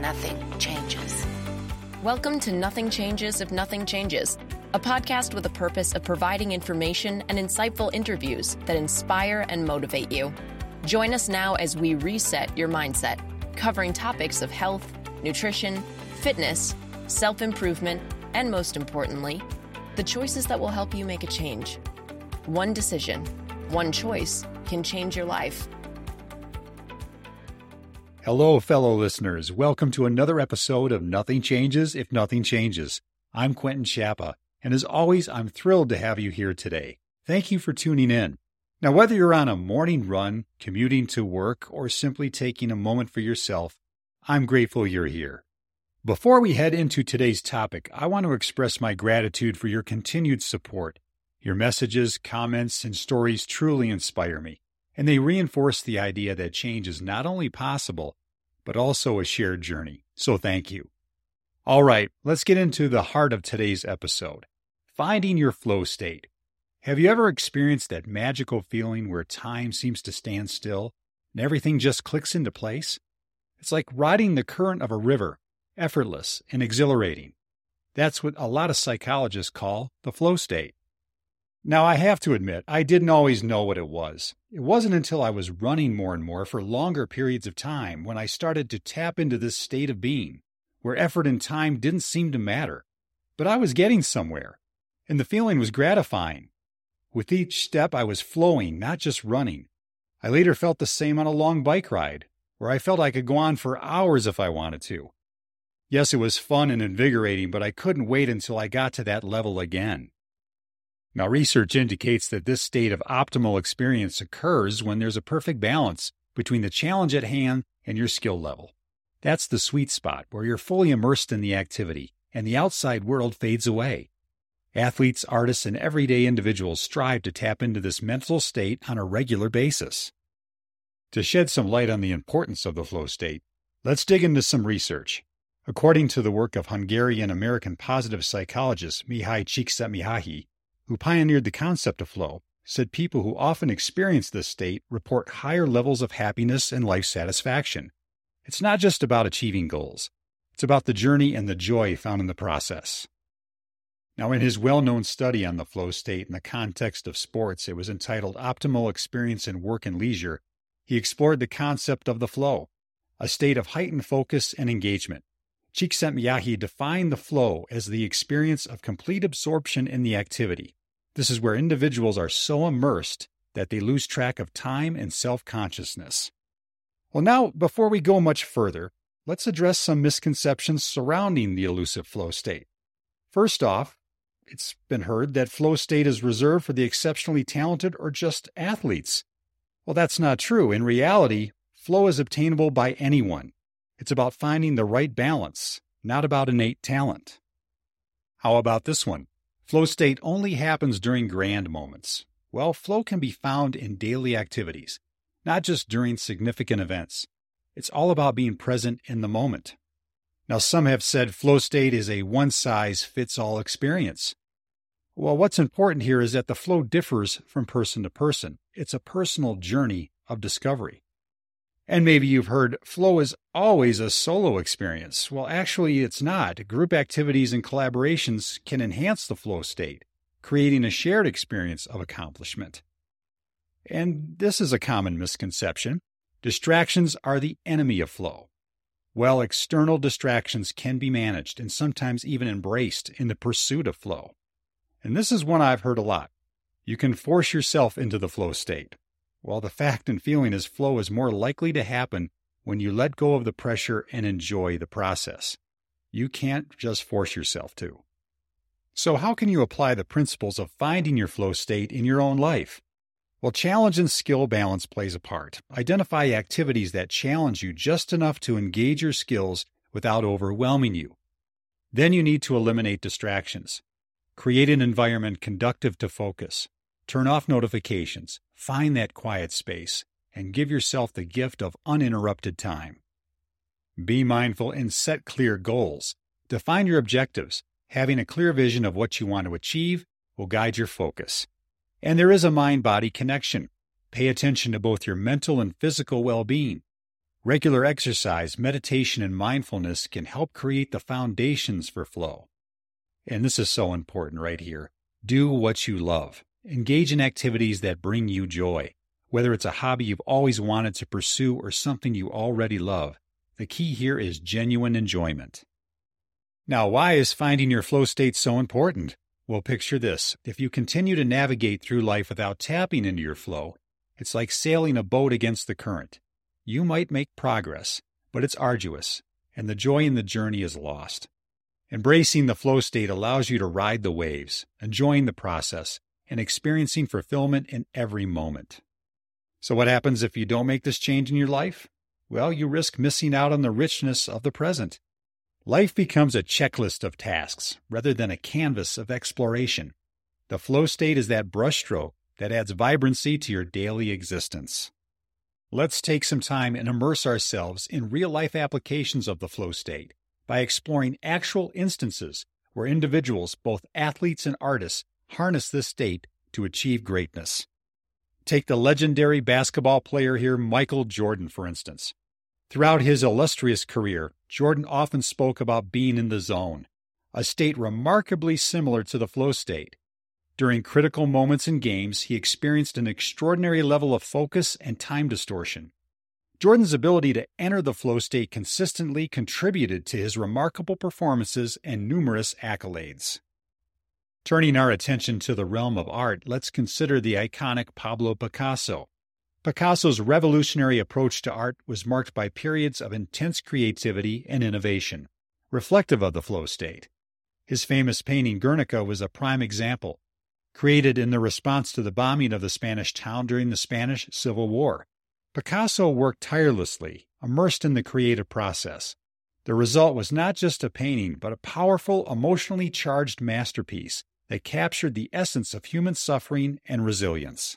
nothing changes. Welcome to Nothing Changes If Nothing Changes, a podcast with a purpose of providing information and insightful interviews that inspire and motivate you. Join us now as we reset your mindset, covering topics of health, nutrition, fitness, self improvement, and most importantly, the choices that will help you make a change. One decision, one choice can change your life. Hello, fellow listeners. Welcome to another episode of Nothing Changes If Nothing Changes. I'm Quentin Schappa, and as always, I'm thrilled to have you here today. Thank you for tuning in. Now, whether you're on a morning run, commuting to work, or simply taking a moment for yourself, I'm grateful you're here. Before we head into today's topic, I want to express my gratitude for your continued support. Your messages, comments, and stories truly inspire me, and they reinforce the idea that change is not only possible, but also a shared journey. So thank you. All right, let's get into the heart of today's episode finding your flow state. Have you ever experienced that magical feeling where time seems to stand still and everything just clicks into place? It's like riding the current of a river, effortless and exhilarating. That's what a lot of psychologists call the flow state. Now, I have to admit, I didn't always know what it was. It wasn't until I was running more and more for longer periods of time when I started to tap into this state of being, where effort and time didn't seem to matter. But I was getting somewhere, and the feeling was gratifying. With each step, I was flowing, not just running. I later felt the same on a long bike ride, where I felt I could go on for hours if I wanted to. Yes, it was fun and invigorating, but I couldn't wait until I got to that level again. Now, research indicates that this state of optimal experience occurs when there's a perfect balance between the challenge at hand and your skill level. That's the sweet spot where you're fully immersed in the activity and the outside world fades away. Athletes, artists, and everyday individuals strive to tap into this mental state on a regular basis. To shed some light on the importance of the flow state, let's dig into some research. According to the work of Hungarian American positive psychologist Mihaly Csikszentmihalyi, who pioneered the concept of flow, said people who often experience this state report higher levels of happiness and life satisfaction. It's not just about achieving goals, it's about the journey and the joy found in the process. Now, in his well known study on the flow state in the context of sports, it was entitled Optimal Experience in Work and Leisure, he explored the concept of the flow, a state of heightened focus and engagement. Csikszentmihalyi defined the flow as the experience of complete absorption in the activity, this is where individuals are so immersed that they lose track of time and self consciousness. Well, now, before we go much further, let's address some misconceptions surrounding the elusive flow state. First off, it's been heard that flow state is reserved for the exceptionally talented or just athletes. Well, that's not true. In reality, flow is obtainable by anyone. It's about finding the right balance, not about innate talent. How about this one? Flow state only happens during grand moments. Well, flow can be found in daily activities, not just during significant events. It's all about being present in the moment. Now, some have said flow state is a one size fits all experience. Well, what's important here is that the flow differs from person to person. It's a personal journey of discovery. And maybe you've heard flow is always a solo experience. Well, actually, it's not. Group activities and collaborations can enhance the flow state, creating a shared experience of accomplishment. And this is a common misconception. Distractions are the enemy of flow. Well, external distractions can be managed and sometimes even embraced in the pursuit of flow. And this is one I've heard a lot. You can force yourself into the flow state. Well, the fact and feeling is flow is more likely to happen when you let go of the pressure and enjoy the process. You can't just force yourself to. So, how can you apply the principles of finding your flow state in your own life? Well, challenge and skill balance plays a part. Identify activities that challenge you just enough to engage your skills without overwhelming you. Then you need to eliminate distractions. Create an environment conductive to focus. Turn off notifications, find that quiet space, and give yourself the gift of uninterrupted time. Be mindful and set clear goals. Define your objectives. Having a clear vision of what you want to achieve will guide your focus. And there is a mind body connection. Pay attention to both your mental and physical well being. Regular exercise, meditation, and mindfulness can help create the foundations for flow. And this is so important right here. Do what you love. Engage in activities that bring you joy. Whether it's a hobby you've always wanted to pursue or something you already love, the key here is genuine enjoyment. Now, why is finding your flow state so important? Well, picture this. If you continue to navigate through life without tapping into your flow, it's like sailing a boat against the current. You might make progress, but it's arduous, and the joy in the journey is lost. Embracing the flow state allows you to ride the waves, enjoying the process, and experiencing fulfillment in every moment. So, what happens if you don't make this change in your life? Well, you risk missing out on the richness of the present. Life becomes a checklist of tasks rather than a canvas of exploration. The flow state is that brushstroke that adds vibrancy to your daily existence. Let's take some time and immerse ourselves in real life applications of the flow state by exploring actual instances where individuals, both athletes and artists, harness this state to achieve greatness. Take the legendary basketball player here, Michael Jordan, for instance. Throughout his illustrious career, Jordan often spoke about being in the zone, a state remarkably similar to the flow state. During critical moments in games, he experienced an extraordinary level of focus and time distortion. Jordan's ability to enter the flow state consistently contributed to his remarkable performances and numerous accolades. Turning our attention to the realm of art, let's consider the iconic Pablo Picasso. Picasso's revolutionary approach to art was marked by periods of intense creativity and innovation, reflective of the flow state. His famous painting Guernica was a prime example, created in the response to the bombing of the Spanish town during the Spanish Civil War. Picasso worked tirelessly, immersed in the creative process. The result was not just a painting, but a powerful, emotionally charged masterpiece that captured the essence of human suffering and resilience.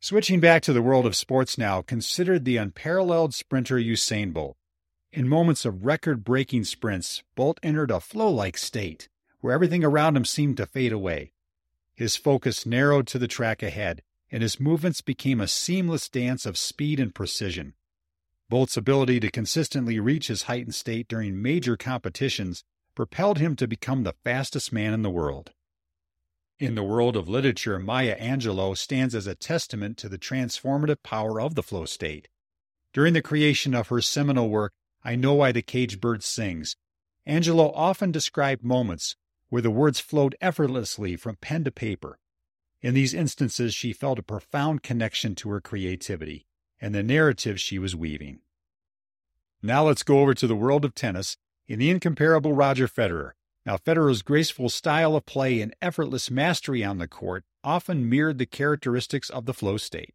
Switching back to the world of sports now, consider the unparalleled sprinter Usain Bolt. In moments of record breaking sprints, Bolt entered a flow like state where everything around him seemed to fade away. His focus narrowed to the track ahead, and his movements became a seamless dance of speed and precision. Bolt's ability to consistently reach his heightened state during major competitions propelled him to become the fastest man in the world. In the world of literature, Maya Angelou stands as a testament to the transformative power of the flow state. During the creation of her seminal work, I Know Why the Caged Bird Sings, Angelou often described moments where the words flowed effortlessly from pen to paper, in these instances, she felt a profound connection to her creativity and the narrative she was weaving. Now let's go over to the world of tennis in the incomparable Roger Federer. Now, Federer's graceful style of play and effortless mastery on the court often mirrored the characteristics of the flow state.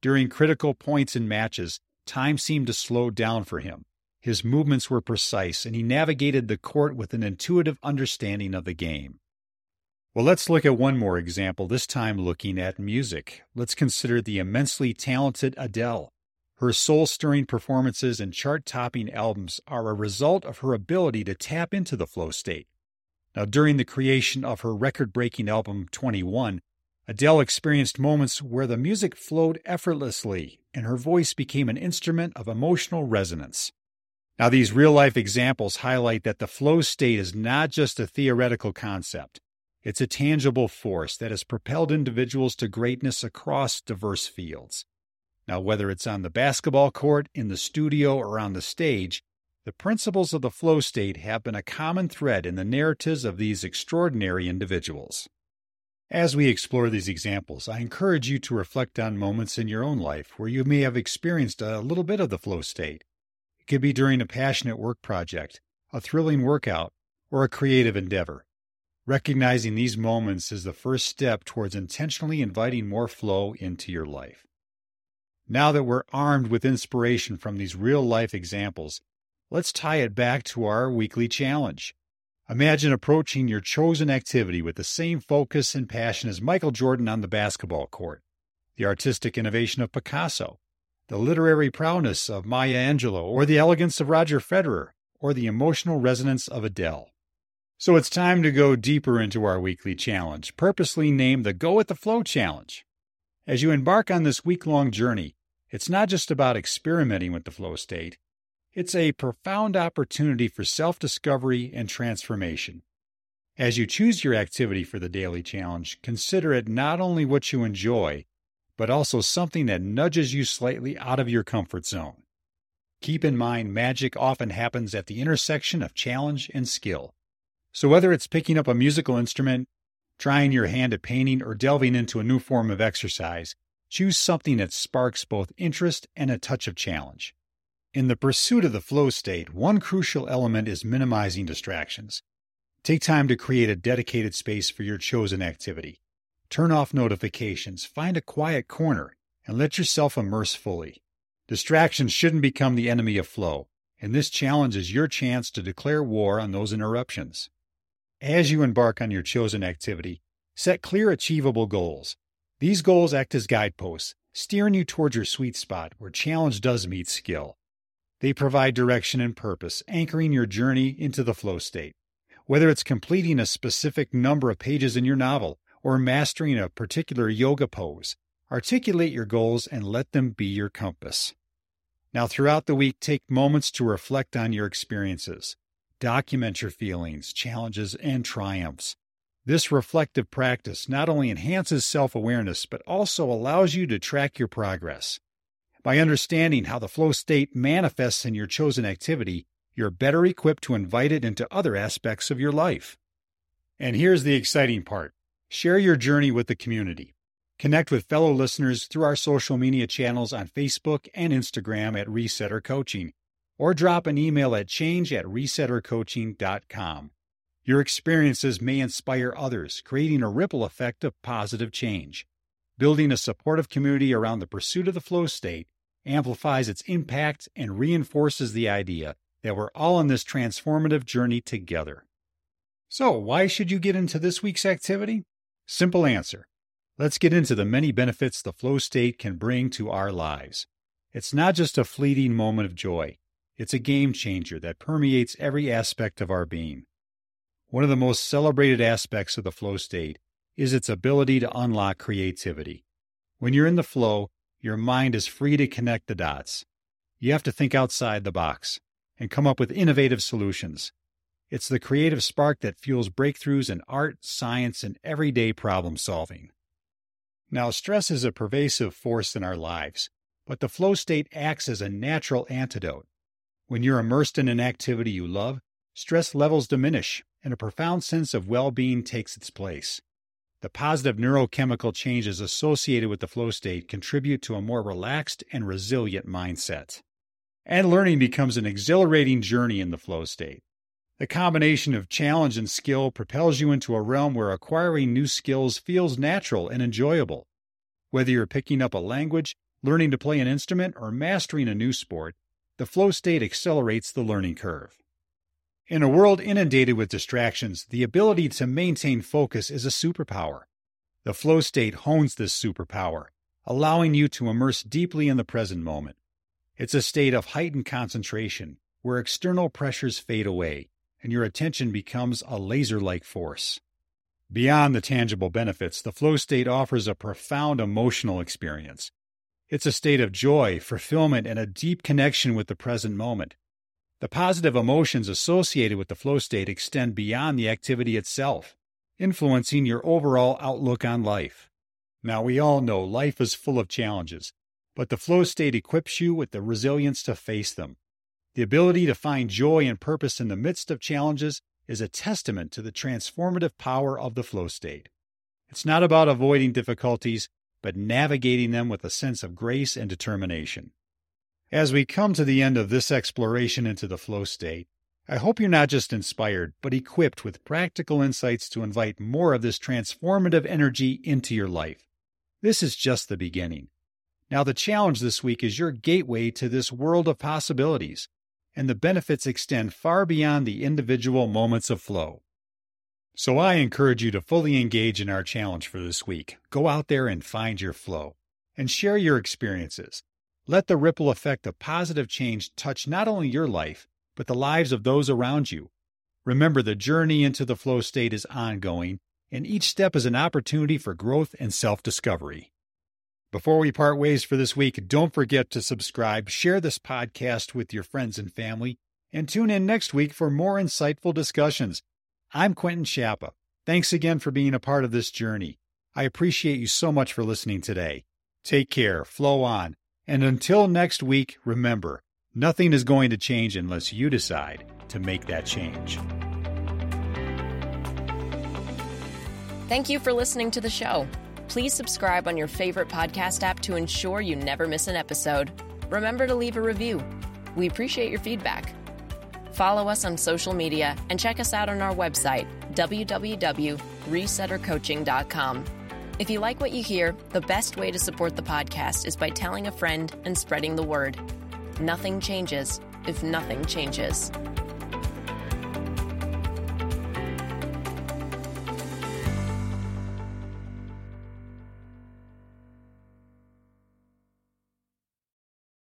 During critical points in matches, time seemed to slow down for him. His movements were precise, and he navigated the court with an intuitive understanding of the game. Well, let's look at one more example, this time looking at music. Let's consider the immensely talented Adele. Her soul stirring performances and chart topping albums are a result of her ability to tap into the flow state. Now, during the creation of her record breaking album 21, Adele experienced moments where the music flowed effortlessly and her voice became an instrument of emotional resonance. Now, these real life examples highlight that the flow state is not just a theoretical concept. It's a tangible force that has propelled individuals to greatness across diverse fields. Now, whether it's on the basketball court, in the studio, or on the stage, the principles of the flow state have been a common thread in the narratives of these extraordinary individuals. As we explore these examples, I encourage you to reflect on moments in your own life where you may have experienced a little bit of the flow state. It could be during a passionate work project, a thrilling workout, or a creative endeavor. Recognizing these moments is the first step towards intentionally inviting more flow into your life. Now that we're armed with inspiration from these real life examples, let's tie it back to our weekly challenge. Imagine approaching your chosen activity with the same focus and passion as Michael Jordan on the basketball court, the artistic innovation of Picasso, the literary prowess of Maya Angelou, or the elegance of Roger Federer, or the emotional resonance of Adele. So it's time to go deeper into our weekly challenge, purposely named the Go with the Flow Challenge. As you embark on this week long journey, It's not just about experimenting with the flow state, it's a profound opportunity for self discovery and transformation. As you choose your activity for the daily challenge, consider it not only what you enjoy, but also something that nudges you slightly out of your comfort zone. Keep in mind, magic often happens at the intersection of challenge and skill. So, whether it's picking up a musical instrument, trying your hand at painting, or delving into a new form of exercise, choose something that sparks both interest and a touch of challenge. In the pursuit of the flow state, one crucial element is minimizing distractions. Take time to create a dedicated space for your chosen activity. Turn off notifications, find a quiet corner, and let yourself immerse fully. Distractions shouldn't become the enemy of flow, and this challenge is your chance to declare war on those interruptions. As you embark on your chosen activity, set clear, achievable goals. These goals act as guideposts, steering you towards your sweet spot where challenge does meet skill. They provide direction and purpose, anchoring your journey into the flow state. Whether it's completing a specific number of pages in your novel or mastering a particular yoga pose, articulate your goals and let them be your compass. Now, throughout the week, take moments to reflect on your experiences. Document your feelings, challenges, and triumphs. This reflective practice not only enhances self awareness, but also allows you to track your progress. By understanding how the flow state manifests in your chosen activity, you're better equipped to invite it into other aspects of your life. And here's the exciting part share your journey with the community. Connect with fellow listeners through our social media channels on Facebook and Instagram at Resetter Coaching, or drop an email at change at resettercoaching.com. Your experiences may inspire others, creating a ripple effect of positive change. Building a supportive community around the pursuit of the flow state amplifies its impact and reinforces the idea that we're all on this transformative journey together. So, why should you get into this week's activity? Simple answer. Let's get into the many benefits the flow state can bring to our lives. It's not just a fleeting moment of joy, it's a game changer that permeates every aspect of our being. One of the most celebrated aspects of the flow state is its ability to unlock creativity. When you're in the flow, your mind is free to connect the dots. You have to think outside the box and come up with innovative solutions. It's the creative spark that fuels breakthroughs in art, science, and everyday problem solving. Now, stress is a pervasive force in our lives, but the flow state acts as a natural antidote. When you're immersed in an activity you love, stress levels diminish and a profound sense of well being takes its place. The positive neurochemical changes associated with the flow state contribute to a more relaxed and resilient mindset and learning becomes an exhilarating journey in the flow state. The combination of challenge and skill propels you into a realm where acquiring new skills feels natural and enjoyable. Whether you're picking up a language, learning to play an instrument, or mastering a new sport, the flow state accelerates the learning curve. In a world inundated with distractions, the ability to maintain focus is a superpower. The flow state hones this superpower, allowing you to immerse deeply in the present moment. It's a state of heightened concentration where external pressures fade away and your attention becomes a laser like force. Beyond the tangible benefits, the flow state offers a profound emotional experience. It's a state of joy, fulfillment, and a deep connection with the present moment. The positive emotions associated with the flow state extend beyond the activity itself, influencing your overall outlook on life. Now, we all know life is full of challenges, but the flow state equips you with the resilience to face them. The ability to find joy and purpose in the midst of challenges is a testament to the transformative power of the flow state. It's not about avoiding difficulties, but navigating them with a sense of grace and determination. As we come to the end of this exploration into the flow state, I hope you're not just inspired, but equipped with practical insights to invite more of this transformative energy into your life. This is just the beginning. Now, the challenge this week is your gateway to this world of possibilities, and the benefits extend far beyond the individual moments of flow. So, I encourage you to fully engage in our challenge for this week. Go out there and find your flow and share your experiences. Let the ripple effect of positive change touch not only your life, but the lives of those around you. Remember, the journey into the flow state is ongoing, and each step is an opportunity for growth and self discovery. Before we part ways for this week, don't forget to subscribe, share this podcast with your friends and family, and tune in next week for more insightful discussions. I'm Quentin Schappa. Thanks again for being a part of this journey. I appreciate you so much for listening today. Take care, flow on, and until next week, remember nothing is going to change unless you decide to make that change. Thank you for listening to the show. Please subscribe on your favorite podcast app to ensure you never miss an episode. Remember to leave a review. We appreciate your feedback. Follow us on social media and check us out on our website, www.resettercoaching.com. If you like what you hear, the best way to support the podcast is by telling a friend and spreading the word. Nothing changes if nothing changes.